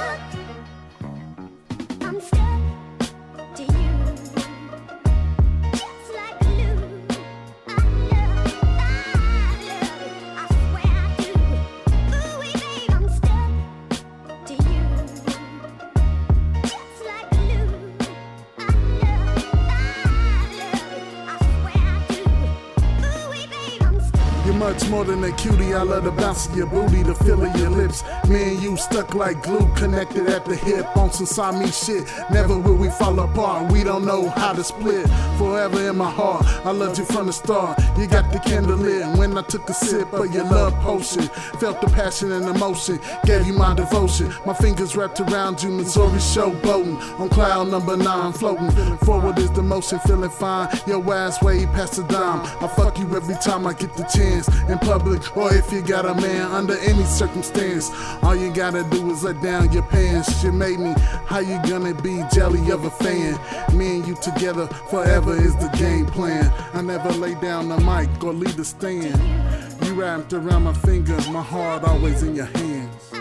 I'm You're much more than a cutie. I love the bounce of your booty, the feel of your lips. Me and you stuck like glue, connected at the hip on some Siamese shit. Never will we fall apart. We don't know how to split. Forever in my heart, I loved you from the start. You got the candle lit when I took a sip of your love potion. Felt the passion and emotion, gave you my devotion. My fingers wrapped around you, Missouri showboating on cloud number nine, floating. Forward is the motion, feeling fine. Your ass way past the dime. I fuck you every time I get the chance in public, or if you got a man under any circumstance. All you gotta do is let down your pants. You made me. How you gonna be jelly of a fan? Me and you together forever is the game plan. I never lay down the mic or leave the stand. You wrapped around my finger, my heart always in your hands.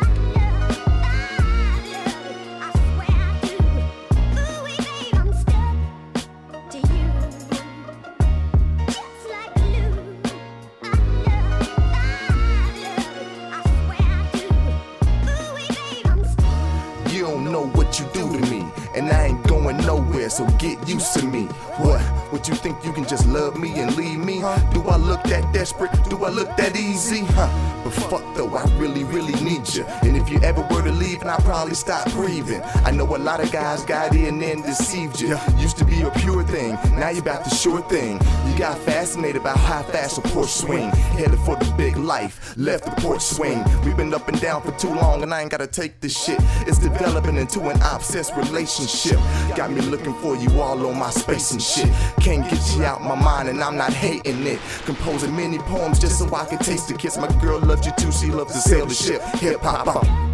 Know what you do to me, and I ain't going nowhere, so get used to me. What? What you think you can just love me and leave me? Do I look that desperate? Do I look that easy? Huh? But fuck though, I really, really need you. I probably stop breathing. I know a lot of guys got in and deceived you. Used to be a pure thing, now you about the sure thing. You got fascinated by how fast a porch swing. Headed for the big life, left the porch swing. We've been up and down for too long, and I ain't gotta take this shit. It's developing into an obsessed relationship. Got me looking for you all on MySpace and shit. Can't get you out my mind, and I'm not hating it. Composing many poems just so I can taste the kiss. My girl loved you too, she loves to sail the ship. Hip hop, uh.